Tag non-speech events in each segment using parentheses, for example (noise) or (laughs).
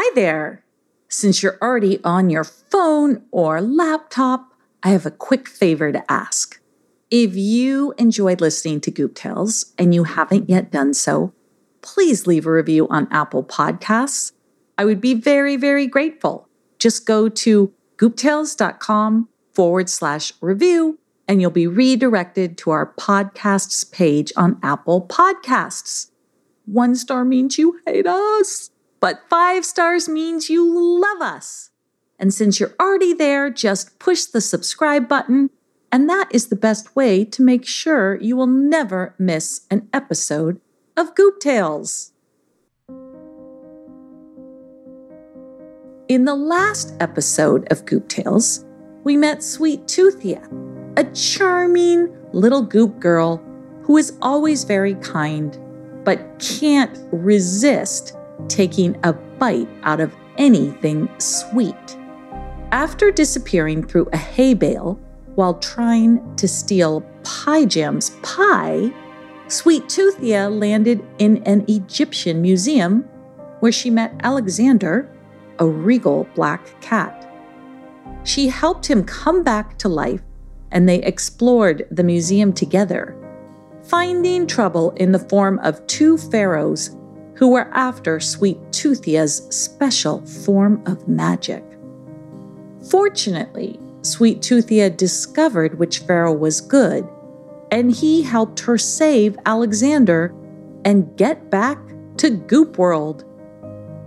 Hi there! Since you're already on your phone or laptop, I have a quick favor to ask. If you enjoyed listening to Goop Tales and you haven't yet done so, please leave a review on Apple Podcasts. I would be very, very grateful. Just go to gooptales.com forward slash review and you'll be redirected to our podcasts page on Apple Podcasts. One star means you hate us but five stars means you love us. And since you're already there, just push the subscribe button, and that is the best way to make sure you will never miss an episode of Goop Tales. In the last episode of Goop Tales, we met Sweet Toothia, a charming little goop girl who is always very kind, but can't resist taking a bite out of anything sweet. After disappearing through a hay bale while trying to steal Pie Jam's pie, Sweet Toothia landed in an Egyptian museum where she met Alexander, a regal black cat. She helped him come back to life and they explored the museum together, finding trouble in the form of two pharaohs who were after Sweet Toothia's special form of magic. Fortunately, Sweet Toothia discovered which pharaoh was good, and he helped her save Alexander and get back to Goop World.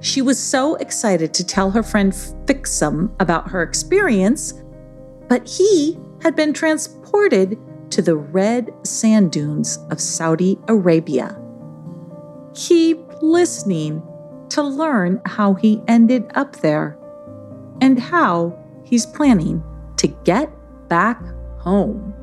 She was so excited to tell her friend Fixum about her experience, but he had been transported to the red sand dunes of Saudi Arabia. Keep listening to learn how he ended up there and how he's planning to get back home.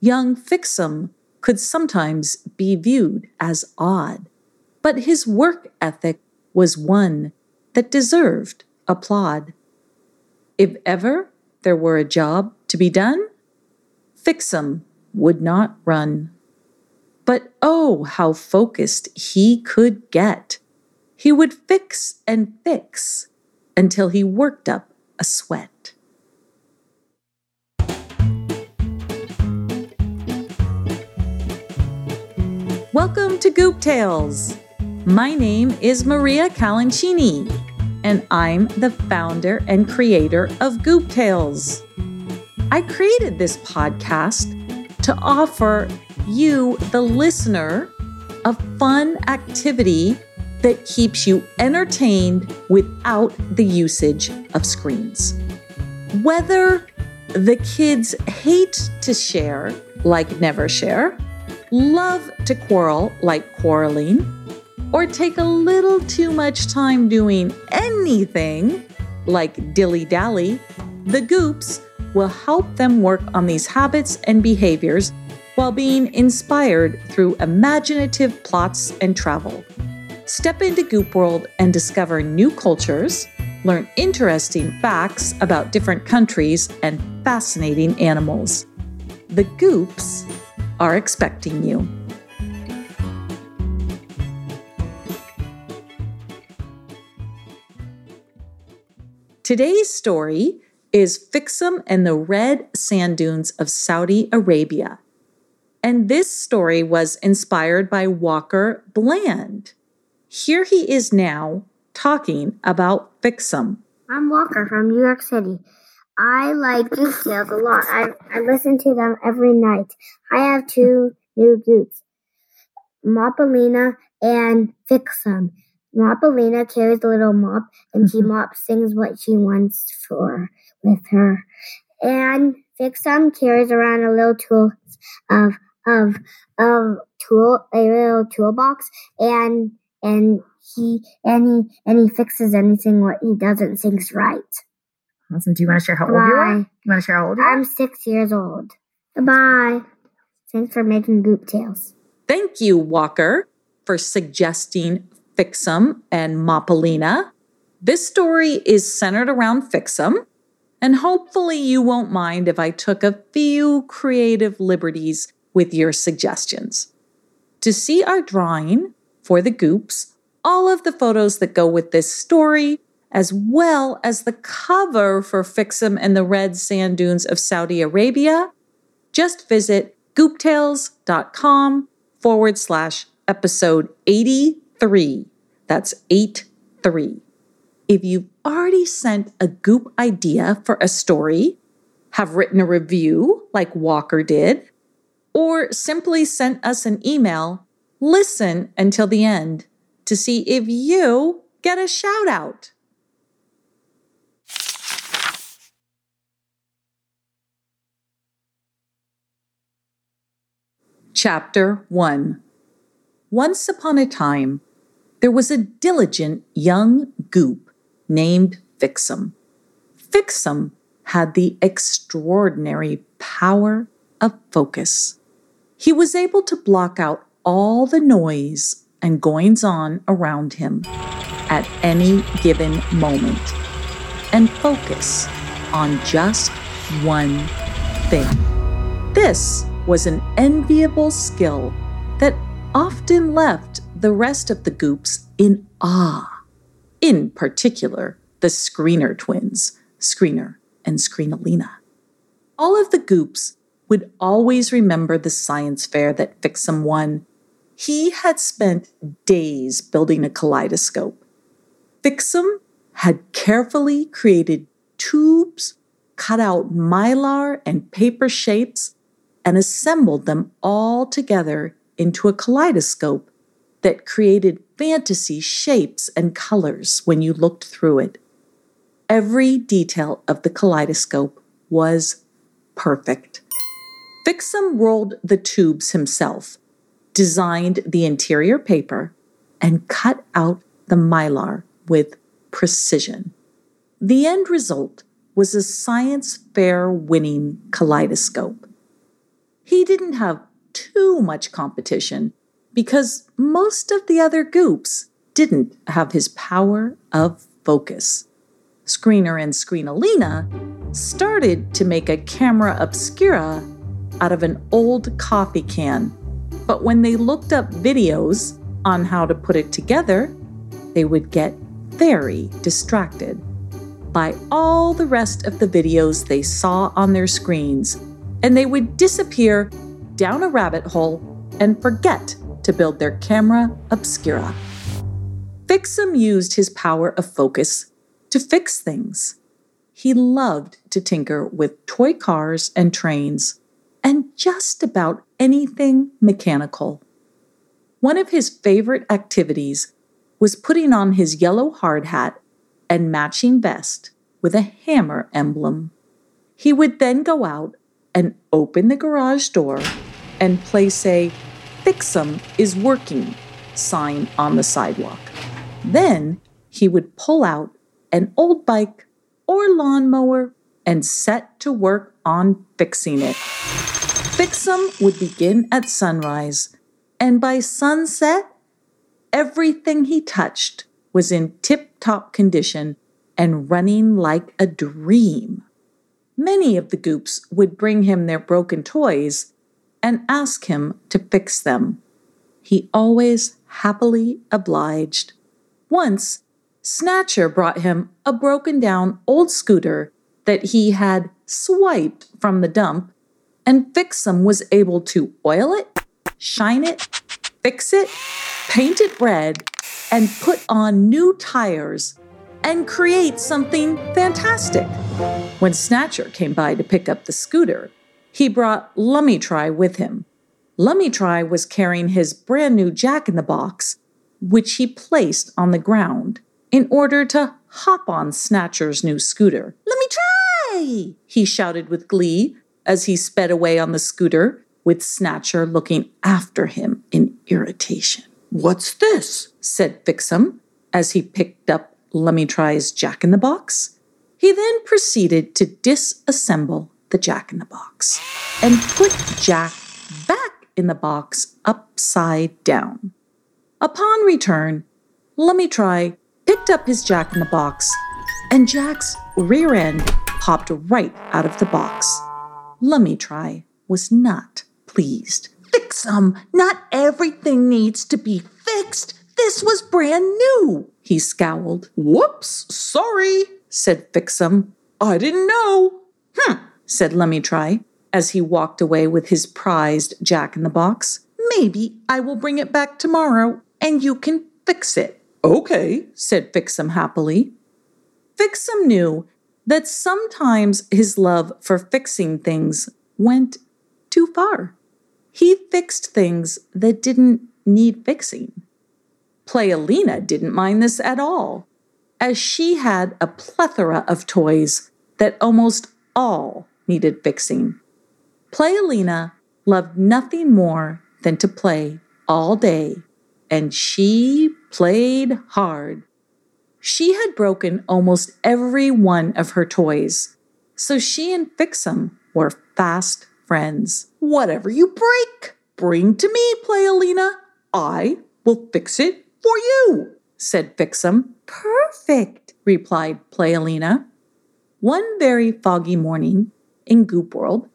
Young Fixum could sometimes be viewed as odd, but his work ethic was one that deserved applaud. If ever there were a job to be done, Fixum would not run. But oh, how focused he could get! He would fix and fix until he worked up a sweat. Welcome to Goop Tales. My name is Maria Calancini, and I'm the founder and creator of Goop Tales. I created this podcast to offer you, the listener, a fun activity that keeps you entertained without the usage of screens. Whether the kids hate to share, like never share, love to quarrel, like quarreling, or take a little too much time doing anything, like dilly dally, the goops will help them work on these habits and behaviors while being inspired through imaginative plots and travel. Step into Goop World and discover new cultures, learn interesting facts about different countries and fascinating animals. The Goops are expecting you. Today's story is Fixum and the Red Sand Dunes of Saudi Arabia. And this story was inspired by Walker Bland. Here he is now talking about Fixum. I'm Walker from New York City. I like Goop Tales a lot. I, I listen to them every night. I have two new goops, Mopalina and Fixum. Mopalina carries a little mop and she (laughs) mops things what she wants for with her. And Fixum carries around a little tool of of of tool a little toolbox and and he and he and he fixes anything what he doesn't think's right. Awesome. Do you want to share how old you are? You want to share how old you are? I'm six years old. Goodbye. Thanks for making Goop Tales. Thank you, Walker, for suggesting Fixum and Mopalina. This story is centered around Fixum, and hopefully, you won't mind if I took a few creative liberties with your suggestions. To see our drawing for the goops, all of the photos that go with this story, as well as the cover for Fixum and the Red Sand Dunes of Saudi Arabia, just visit gooptales.com forward slash episode 83. That's 8 3. If you've already sent a goop idea for a story, have written a review like Walker did, or simply sent us an email, listen until the end to see if you get a shout out. Chapter 1 Once upon a time, there was a diligent young goop named Fixum. Fixum had the extraordinary power of focus. He was able to block out all the noise and goings on around him at any given moment and focus on just one thing. This was an enviable skill that often left the rest of the goops in awe. In particular, the Screener twins, Screener and Screenalina. All of the goops would always remember the science fair that Fixum won. He had spent days building a kaleidoscope. Fixum had carefully created tubes, cut out mylar and paper shapes, and assembled them all together into a kaleidoscope that created fantasy shapes and colors when you looked through it. Every detail of the kaleidoscope was perfect. Fixum rolled the tubes himself, designed the interior paper, and cut out the mylar with precision. The end result was a science fair winning kaleidoscope. He didn't have too much competition because most of the other goops didn't have his power of focus. Screener and Screenalina started to make a camera obscura out of an old coffee can, but when they looked up videos on how to put it together, they would get very distracted by all the rest of the videos they saw on their screens, and they would disappear down a rabbit hole and forget to build their camera obscura. Fixum used his power of focus to fix things. He loved to tinker with toy cars and trains and just about anything mechanical. One of his favorite activities was putting on his yellow hard hat and matching vest with a hammer emblem. He would then go out and open the garage door and place a Fixum is working sign on the sidewalk. Then he would pull out an old bike or lawnmower and set to work on fixing it. Fixum would begin at sunrise, and by sunset, everything he touched was in tip top condition and running like a dream. Many of the goops would bring him their broken toys and ask him to fix them. He always happily obliged. Once, Snatcher brought him a broken down old scooter that he had swiped from the dump, and Fixum was able to oil it, shine it, fix it, paint it red, and put on new tires and create something fantastic. When Snatcher came by to pick up the scooter, he brought Lummy-Try with him. Lummy-Try was carrying his brand new Jack in the Box, which he placed on the ground in order to hop on Snatcher's new scooter. Let me try! He shouted with glee as he sped away on the scooter, with Snatcher looking after him in irritation. What's this? said Fixum as he picked up Lummy-Try's Jack in the Box. He then proceeded to disassemble the Jack in the Box and put Jack back in the box upside down. Upon return, Lummy-Try picked up his Jack in the Box, and Jack's rear end popped right out of the box. Lummy-Try was not pleased. Fixum, not everything needs to be fixed. This was brand new, he scowled. Whoops, sorry, said Fixum. I didn't know. Hm, said Lemmy Try as he walked away with his prized Jack in the Box. Maybe I will bring it back tomorrow and you can fix it. Okay, said Fixum happily. Fixum knew that sometimes his love for fixing things went too far. He fixed things that didn't need fixing. Playalina didn't mind this at all, as she had a plethora of toys that almost all needed fixing. Playalina loved nothing more than to play all day, and she played hard. She had broken almost every one of her toys, so she and Fixum were fast friends. Whatever you break, bring to me, Playalina. I will fix it for you, said Fixum. Perfect, replied Playalina. One very foggy morning in Goop World,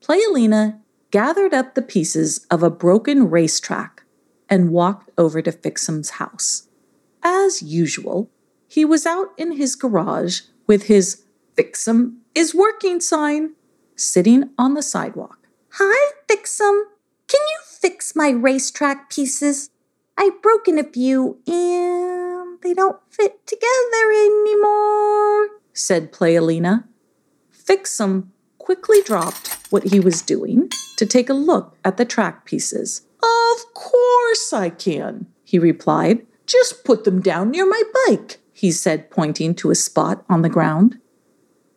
Playalina gathered up the pieces of a broken racetrack and walked over to Fixum's house. As usual, he was out in his garage with his Fixum is working sign sitting on the sidewalk. Hi, Fixum. Can you fix my racetrack pieces? I've broken a few and they don't fit together anymore, said Playalina. Fixum quickly dropped what he was doing to take a look at the track pieces. Of course I can, he replied. Just put them down near my bike, he said, pointing to a spot on the ground.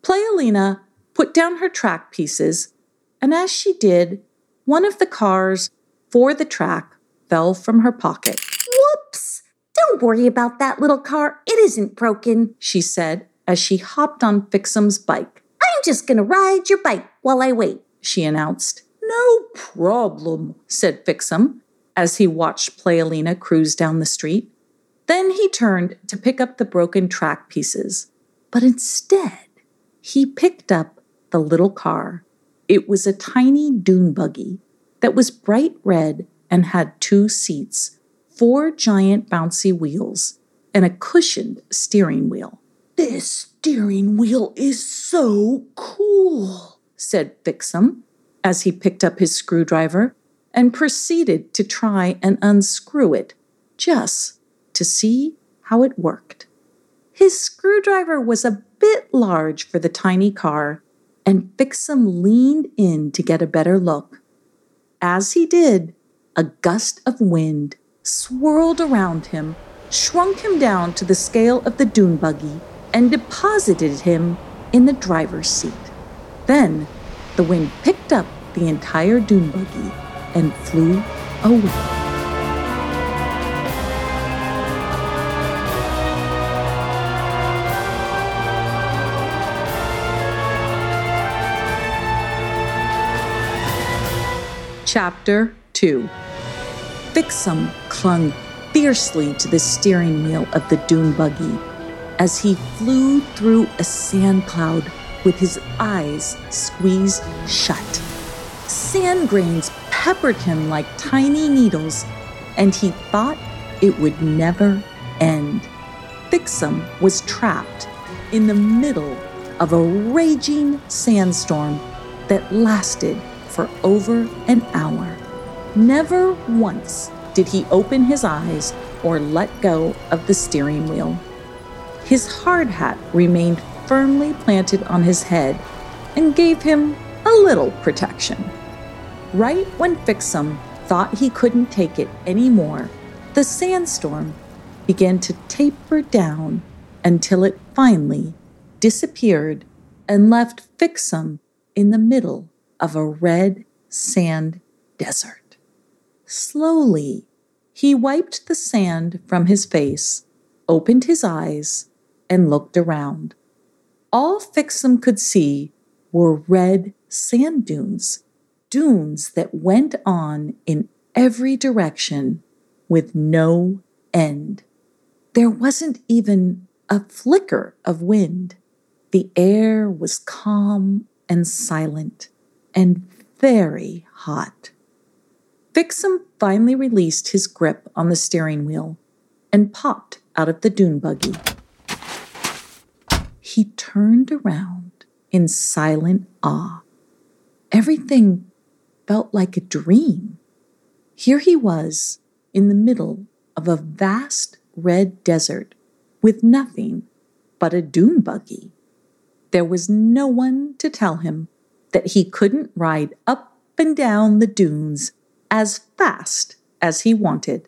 Playalina put down her track pieces, and as she did, one of the cars for the track fell from her pocket. Whoops! Don't worry about that little car. It isn't broken, she said as she hopped on Fixum's bike. I'm just going to ride your bike while I wait, she announced. No problem, said Fixum as he watched Playalina cruise down the street. Then he turned to pick up the broken track pieces, but instead, he picked up the little car. It was a tiny dune buggy that was bright red and had two seats, four giant bouncy wheels, and a cushioned steering wheel. This steering wheel is so cool, said Fixum as he picked up his screwdriver and proceeded to try and unscrew it just to see how it worked. His screwdriver was a bit large for the tiny car, and Fixum leaned in to get a better look. As he did, a gust of wind swirled around him, shrunk him down to the scale of the dune buggy, and deposited him in the driver's seat. Then the wind picked up the entire dune buggy and flew away. Chapter 2 Fixum clung fiercely to the steering wheel of the dune buggy as he flew through a sand cloud with his eyes squeezed shut. Sand grains peppered him like tiny needles, and he thought it would never end. Fixum was trapped in the middle of a raging sandstorm that lasted for over an hour. Never once did he open his eyes or let go of the steering wheel. His hard hat remained firmly planted on his head and gave him a little protection. Right when Fixum thought he couldn't take it anymore, the sandstorm began to taper down until it finally disappeared and left Fixum in the middle of a red sand desert. Slowly, he wiped the sand from his face, opened his eyes, and looked around. All Fixum could see were red sand dunes, dunes that went on in every direction with no end. There wasn't even a flicker of wind. The air was calm and silent and very hot. Fixum finally released his grip on the steering wheel and popped out of the dune buggy. He turned around in silent awe. Everything felt like a dream. Here he was in the middle of a vast red desert with nothing but a dune buggy. There was no one to tell him that he couldn't ride up and down the dunes as fast as he wanted.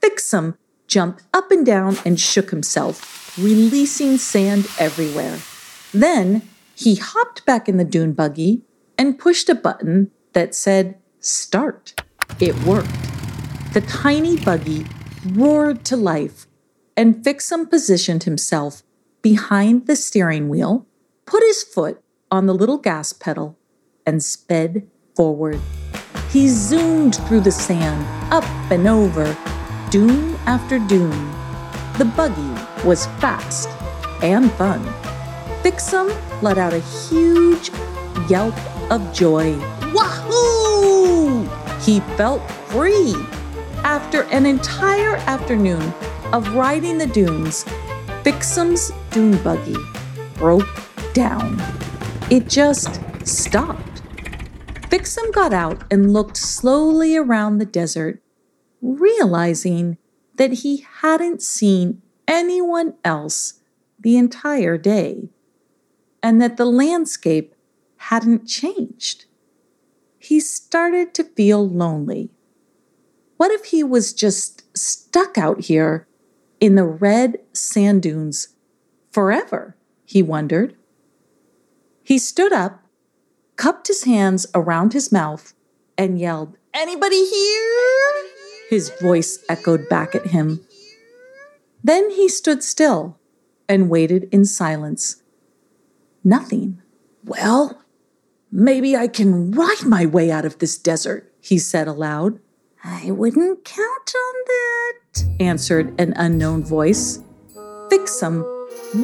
Fixum jumped up and down and shook himself, releasing sand everywhere. Then he hopped back in the dune buggy and pushed a button that said Start. It worked. The tiny buggy roared to life, and Fixum positioned himself behind the steering wheel, put his foot on the little gas pedal, and sped forward. He zoomed through the sand, up and over, dune after dune. The buggy was fast and fun. Fixum let out a huge yelp of joy. Wahoo! He felt free. After an entire afternoon of riding the dunes, Fixum's dune buggy broke down. It just stopped. Fixum got out and looked slowly around the desert, realizing that he hadn't seen anyone else the entire day and that the landscape hadn't changed. He started to feel lonely. What if he was just stuck out here in the red sand dunes forever? He wondered. He stood up, cupped his hands around his mouth, and yelled, Anybody here? His voice echoed back at him. Then he stood still and waited in silence. Nothing. Well, maybe I can ride my way out of this desert, he said aloud. I wouldn't count on that, answered an unknown voice. Fixum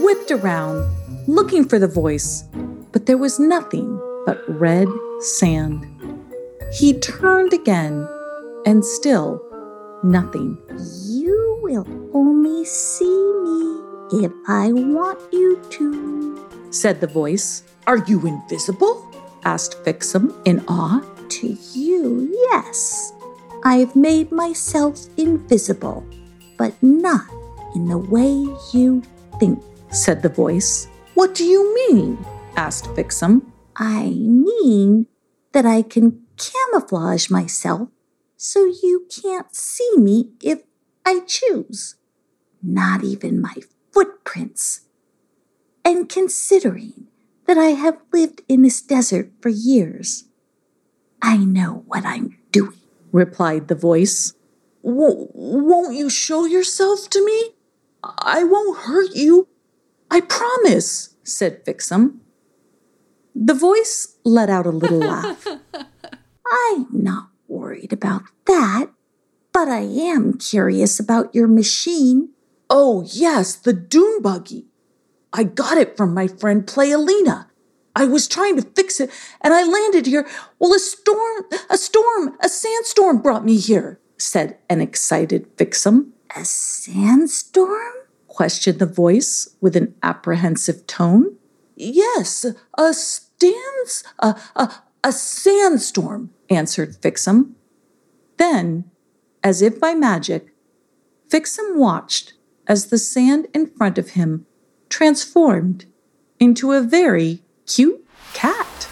whipped around, looking for the voice, but there was nothing but red sand. He turned again, and still nothing. You will only see me if I want you to, said the voice. Are you invisible? asked Fixum in awe. To you, yes. I've made myself invisible, but not in the way you think, said the voice. What do you mean? asked Fixum. I mean that I can camouflage myself so you can't see me if I choose. Not even my footprints. And considering that I have lived in this desert for years, I know what I'm doing, replied the voice. won't you show yourself to me? I won't hurt you. I promise, said Fixum. The voice let out a little laugh. (laughs) I'm not worried about that, but I am curious about your machine. Oh, yes, the dune buggy. I got it from my friend Playalina. I was trying to fix it and I landed here. Well, a storm, a storm, a sandstorm brought me here, said an excited Fixum. A sandstorm? questioned the voice with an apprehensive tone. Yes, a stands, a, a, a sandstorm, answered Fixum. Then, as if by magic, Fixum watched as the sand in front of him transformed into a very cute cat.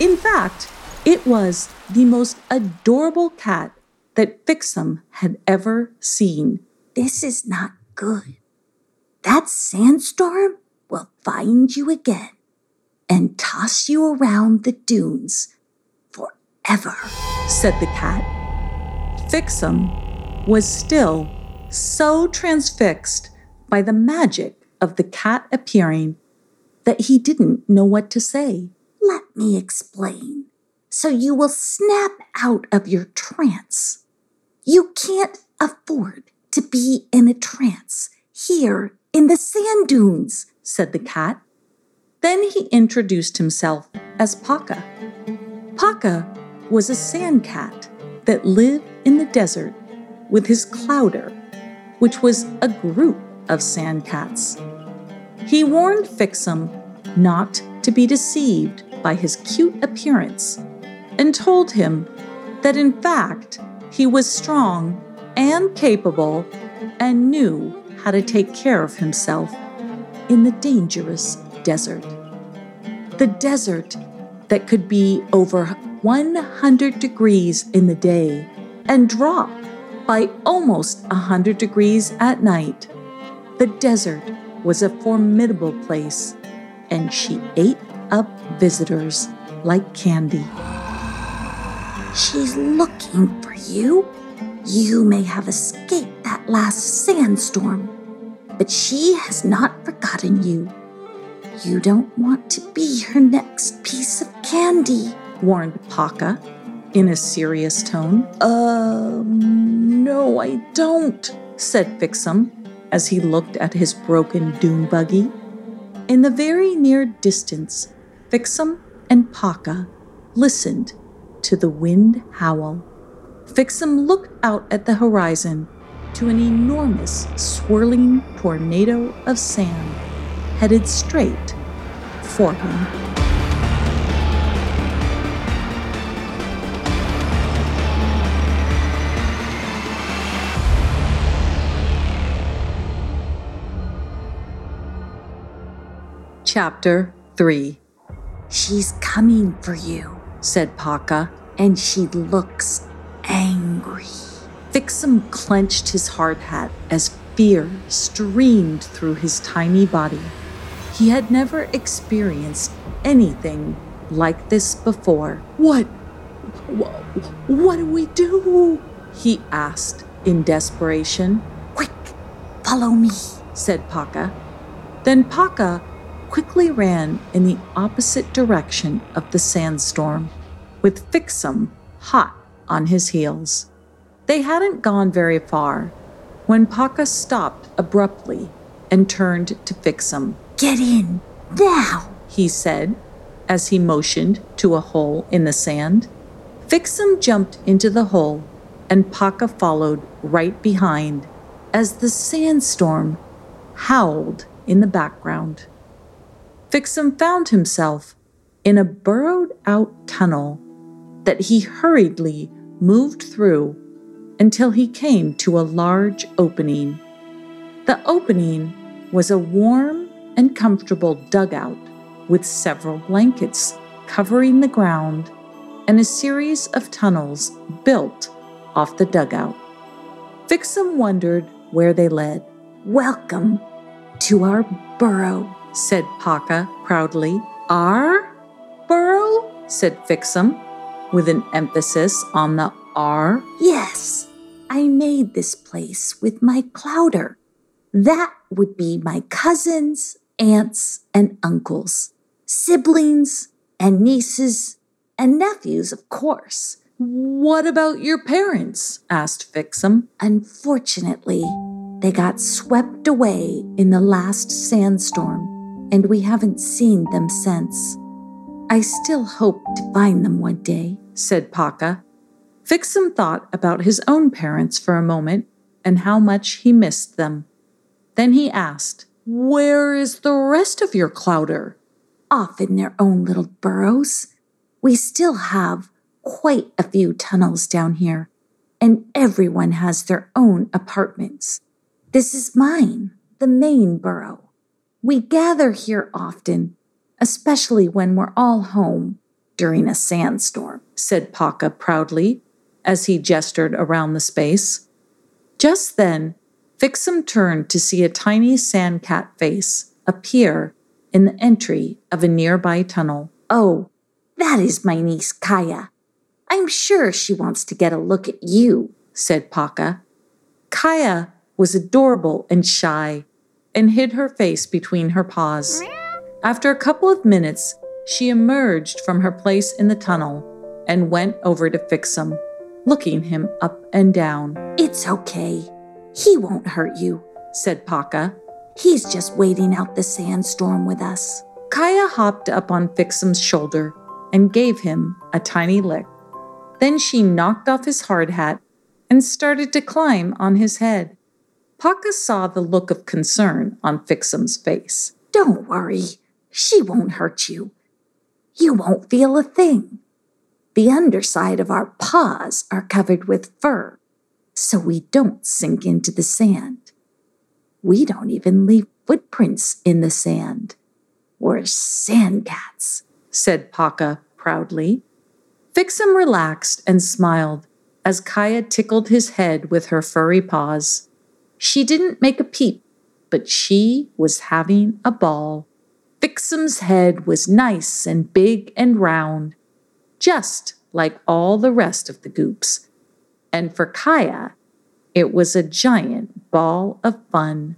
In fact, it was the most adorable cat that Fixum had ever seen. This is not good. That sandstorm will find you again and toss you around the dunes forever, said the cat. Fixum was still so transfixed by the magic of the cat appearing that he didn't know what to say. Let me explain, so you will snap out of your trance. You can't afford to be in a trance here in the sand dunes, said the cat. Then he introduced himself as Paka. Paka was a sand cat that lived in the desert with his clowder, which was a group of sand cats. He warned Fixum not to be deceived by his cute appearance and told him that in fact he was strong and capable and knew how to take care of himself in the dangerous desert. The desert that could be over 100 degrees in the day and drop by almost 100 degrees at night. The desert was a formidable place, and she ate up visitors like candy. She's looking for you. You may have escaped that last sandstorm, but she has not forgotten you. You don't want to be her next piece of candy, warned Paka in a serious tone. Um, no, I don't, said Fixum as he looked at his broken dune buggy. In the very near distance, Fixum and Paka listened to the wind howl. Fixum looked out at the horizon to an enormous swirling tornado of sand headed straight for him. Chapter 3 She's coming for you, said Paka, and she looks angry. Fixum clenched his hard hat as fear streamed through his tiny body. He had never experienced anything like this before. What? What do we do? He asked in desperation. Quick, follow me, said Paka. Then Paka quickly ran in the opposite direction of the sandstorm, with Fixum hot on his heels. They hadn't gone very far when Paka stopped abruptly and turned to Fixum. Get in, now, he said as he motioned to a hole in the sand. Fixum jumped into the hole and Paka followed right behind as the sandstorm howled in the background. Fixum found himself in a burrowed out tunnel that he hurriedly moved through until he came to a large opening. The opening was a warm and comfortable dugout with several blankets covering the ground and a series of tunnels built off the dugout. Fixum wondered where they led. Welcome to our burrow, said Paka proudly. R? burrow? said Fixum, with an emphasis on the R. Yes, I made this place with my clowder. That would be my cousins, aunts, and uncles, siblings, and nieces, and nephews, of course. What about your parents? asked Fixum. Unfortunately, they got swept away in the last sandstorm and we haven't seen them since. I still hope to find them one day, said Paka. Fixum thought about his own parents for a moment and how much he missed them. Then he asked, Where is the rest of your clowder? Off in their own little burrows. We still have quite a few tunnels down here, and everyone has their own apartments. This is mine, the main burrow. We gather here often, especially when we're all home during a sandstorm, said Paka proudly as he gestured around the space. Just then, Fixum turned to see a tiny sandcat face appear in the entry of a nearby tunnel. Oh, that is my niece Kaya. I'm sure she wants to get a look at you, said Paka. Kaya was adorable and shy, and hid her face between her paws. After a couple of minutes, she emerged from her place in the tunnel and went over to Fixum, looking him up and down. It's okay. He won't hurt you, said Paka. He's just waiting out the sandstorm with us. Kaya hopped up on Fixum's shoulder and gave him a tiny lick. Then she knocked off his hard hat and started to climb on his head. Paka saw the look of concern on Fixum's face. Don't worry, she won't hurt you. You won't feel a thing. The underside of our paws are covered with fur, so we don't sink into the sand. We don't even leave footprints in the sand. We're sand cats, said Paka proudly. Fixum relaxed and smiled as Kaya tickled his head with her furry paws. She didn't make a peep, but she was having a ball. Fixum's head was nice and big and round, just like all the rest of the goops. And for Kaya, it was a giant ball of fun.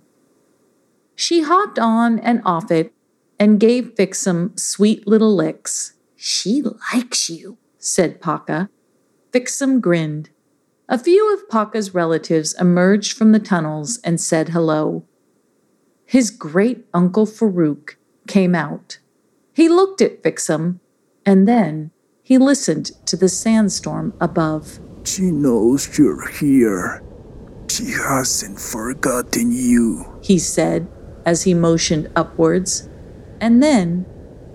She hopped on and off it and gave Fixum sweet little licks. She likes you, said Paka. Fixum grinned. A few of Paka's relatives emerged from the tunnels and said hello. His great uncle Farouk came out. He looked at Fixum and then he listened to the sandstorm above. She knows you're here. She hasn't forgotten you, he said as he motioned upwards, and then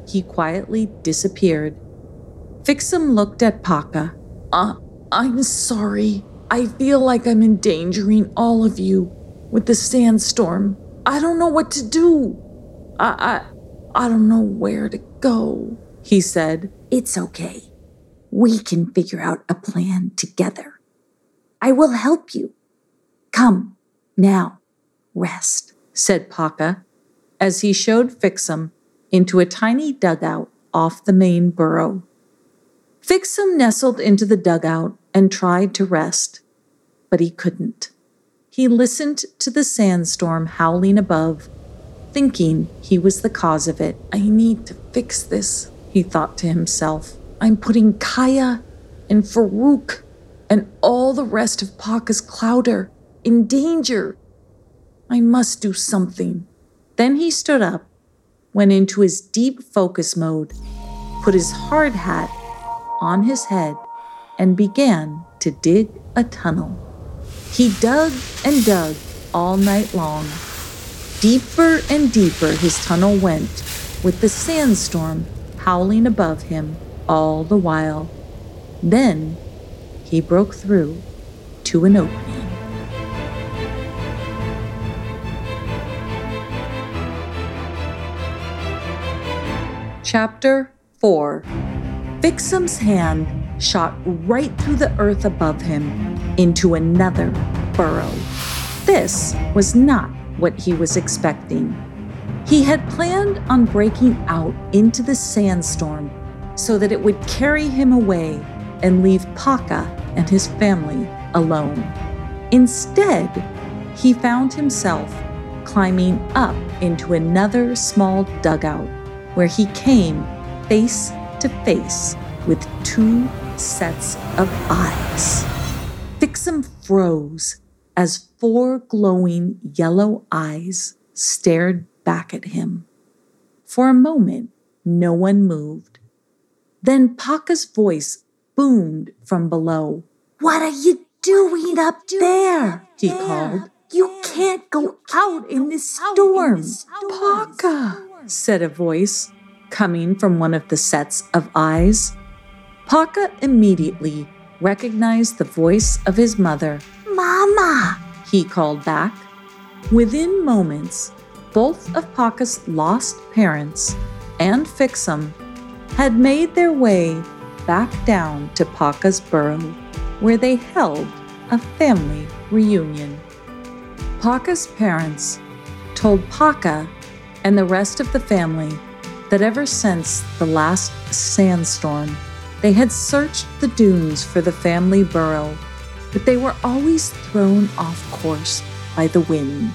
he quietly disappeared. Fixum looked at Paka. Uh, I'm sorry. I feel like I'm endangering all of you with the sandstorm. I don't know what to do. I, I, I don't know where to go, he said. It's okay. We can figure out a plan together. I will help you. Come, now, rest, said Paka, as he showed Fixum into a tiny dugout off the main burrow. Fixum nestled into the dugout and tried to rest, but he couldn't. He listened to the sandstorm howling above, thinking he was the cause of it. I need to fix this, he thought to himself. I'm putting Kaya and Farouk and all the rest of Paka's Clowder in danger. I must do something. Then he stood up, went into his deep focus mode, put his hard hat on his head, and began to dig a tunnel. He dug and dug all night long. Deeper and deeper his tunnel went, with the sandstorm howling above him all the while. Then he broke through to an opening. Chapter 4 Fixum's hand shot right through the earth above him into another burrow. This was not what he was expecting. He had planned on breaking out into the sandstorm so that it would carry him away and leave Paka and his family alone. Instead, he found himself climbing up into another small dugout where he came face to face with two sets of eyes. Fixum froze as four glowing yellow eyes stared back at him. For a moment, no one moved. Then Paka's voice boomed from below. What are you doing up there? He called. You can't go out in this storm. Paka, said a voice coming from one of the sets of eyes. Paka immediately recognized the voice of his mother. Mama, he called back. Within moments, both of Paka's lost parents and Fixum had made their way back down to Paka's burrow, where they held a family reunion. Paka's parents told Paka and the rest of the family that ever since the last sandstorm, they had searched the dunes for the family burrow, but they were always thrown off course by the wind.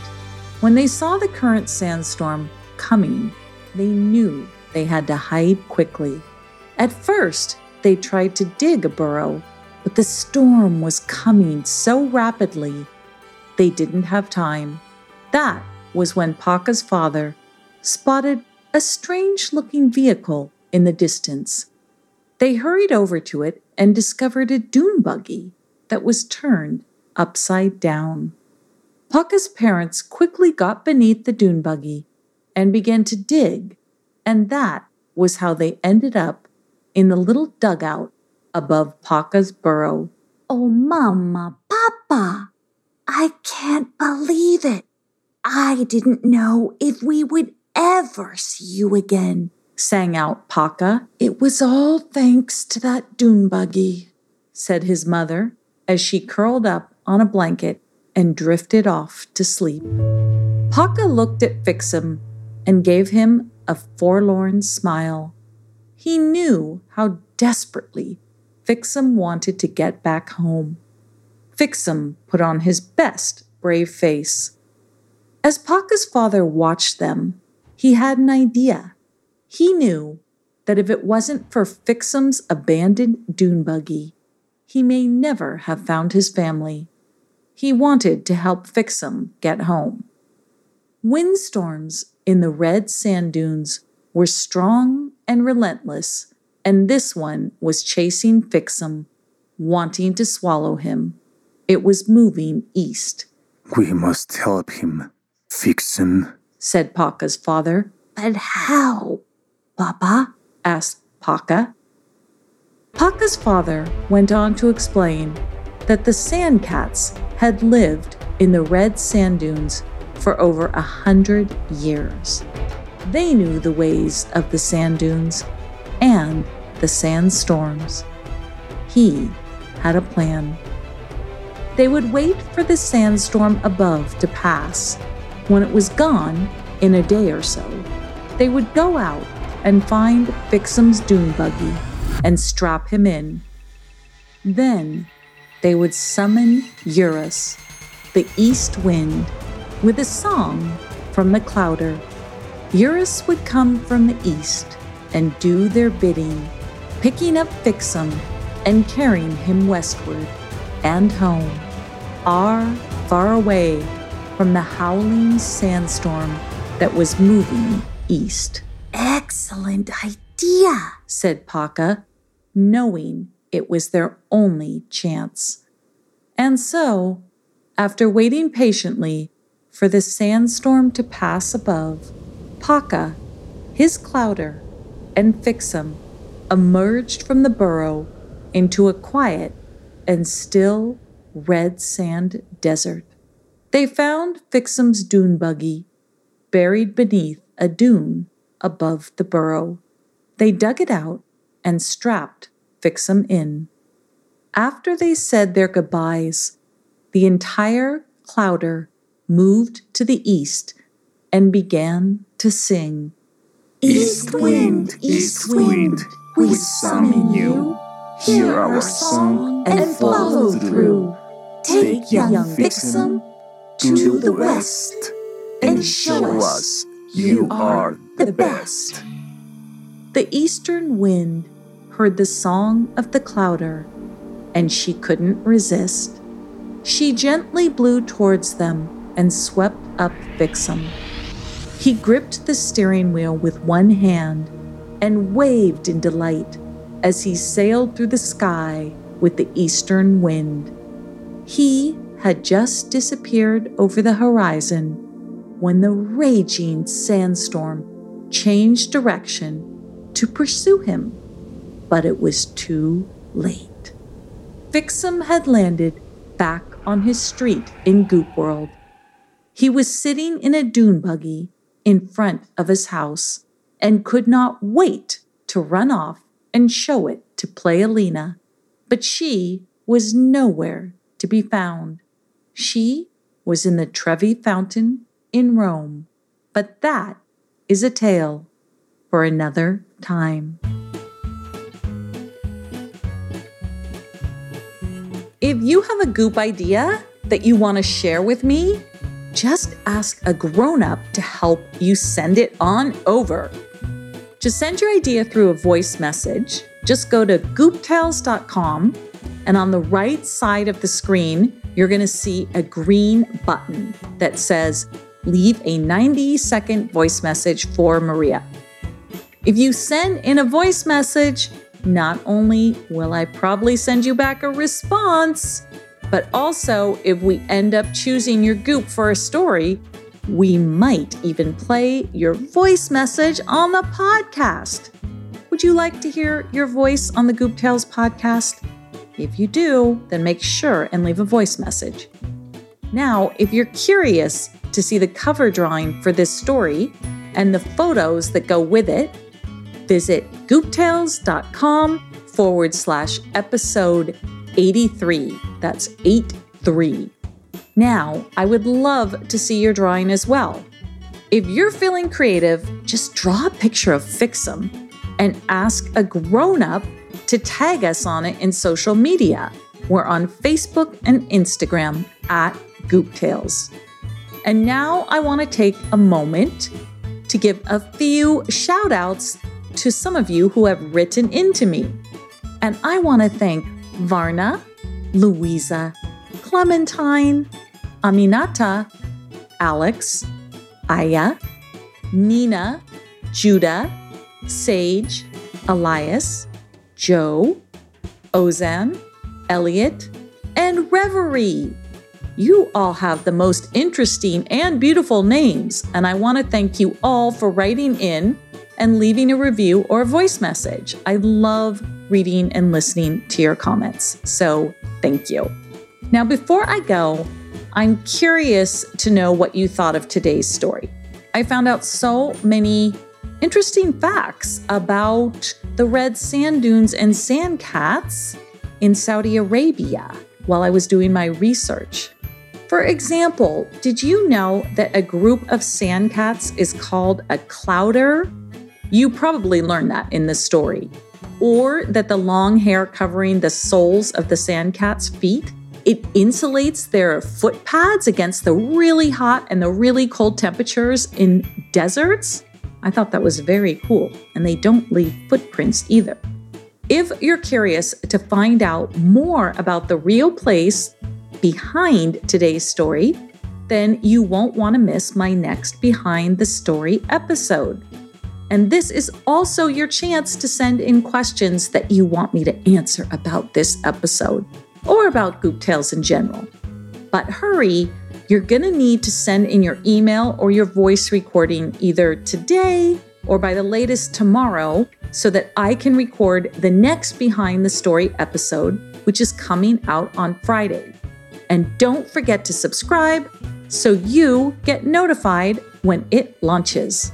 When they saw the current sandstorm coming, they knew they had to hide quickly. At first, they tried to dig a burrow, but the storm was coming so rapidly they didn't have time. That was when Paka's father spotted a strange looking vehicle in the distance. They hurried over to it and discovered a dune buggy that was turned upside down. Paka's parents quickly got beneath the dune buggy and began to dig, and that was how they ended up in the little dugout above Paka's burrow. Oh, Mama, Papa, I can't believe it. I didn't know if we would ever see you again, sang out Paka. It was all thanks to that dune buggy, said his mother as she curled up on a blanket and drifted off to sleep. Paka looked at Fixum and gave him a forlorn smile. He knew how desperately Fixum wanted to get back home. Fixum put on his best brave face. As Paka's father watched them, he had an idea. He knew that if it wasn't for Fixum's abandoned dune buggy, he may never have found his family. He wanted to help Fixum get home. Windstorms in the red sand dunes were strong and relentless, and this one was chasing Fixum, wanting to swallow him. It was moving east. We must help him, Fixum, said Paka's father. But how, Papa? asked Paka. Paka's father went on to explain that the sand cats had lived in the red sand dunes for over a hundred years. They knew the ways of the sand dunes and the sandstorms. He had a plan. They would wait for the sandstorm above to pass. When it was gone, in a day or so, they would go out and find Fixum's dune buggy and strap him in. Then they would summon Eurus, the east wind, with a song from the clowder. Eurus would come from the east and do their bidding, picking up Fixum and carrying him westward and home, far, far away from the howling sandstorm that was moving east. Excellent idea, said Paka, knowing it was their only chance. And so, after waiting patiently for the sandstorm to pass above, Paka, his clowder, and Fixum emerged from the burrow into a quiet and still red sand desert. They found Fixum's dune buggy buried beneath a dune above the burrow. They dug it out and strapped Fixum in. After they said their goodbyes, the entire clowder moved to the east and began to sing. East wind, east wind, we summon you. Hear our song and follow through. Take young Fixum to the west and show us you are the best. The eastern wind heard the song of the clowder, and she couldn't resist. She gently blew towards them and swept up Fixum. He gripped the steering wheel with one hand and waved in delight as he sailed through the sky with the eastern wind. He had just disappeared over the horizon when the raging sandstorm changed direction to pursue him, but it was too late. Fixum had landed back on his street in Goop World. He was sitting in a dune buggy in front of his house and could not wait to run off and show it to Playalina, but she was nowhere to be found. She was in the Trevi Fountain in Rome, but that is a tale for another time. If you have a goop idea that you want to share with me, just ask a grown up to help you send it on over. To send your idea through a voice message, just go to gooptales.com and on the right side of the screen, you're going to see a green button that says leave a 90 second voice message for Maria. If you send in a voice message, not only will I probably send you back a response, but also if we end up choosing your goop for a story, we might even play your voice message on the podcast. Would you like to hear your voice on the Goop Tales podcast? If you do, then make sure and leave a voice message. Now, if you're curious to see the cover drawing for this story and the photos that go with it, visit gooptales.com forward slash episode 83. That's 83. Now, I would love to see your drawing as well. If you're feeling creative, just draw a picture of Fixum and ask a grown up to tag us on it in social media. We're on Facebook and Instagram at Gooptales. And now I want to take a moment to give a few shout outs to some of you who have written into me. And I want to thank Varna, Louisa, Clementine, Aminata, Alex, Aya, Nina, Judah, Sage, Elias, Joe, Ozan, Elliot, and Reverie. You all have the most interesting and beautiful names, and I want to thank you all for writing in and leaving a review or a voice message. I love reading and listening to your comments, so thank you. Now, before I go, I'm curious to know what you thought of today's story. I found out so many interesting facts about the red sand dunes and sand cats in Saudi Arabia while I was doing my research. For example, did you know that a group of sand cats is called a clowder? You probably learned that in the story. Or that the long hair covering the soles of the sand cat's feet, it insulates their foot pads against the really hot and the really cold temperatures in deserts. I thought that was very cool, and they don't leave footprints either. If you're curious to find out more about the real place behind today's story, then you won't want to miss my next Behind the Story episode. And this is also your chance to send in questions that you want me to answer about this episode or about Goop Tales in general. But hurry, you're going to need to send in your email or your voice recording either today or by the latest tomorrow so that I can record the next Behind the Story episode, which is coming out on Friday. And don't forget to subscribe so you get notified when it launches.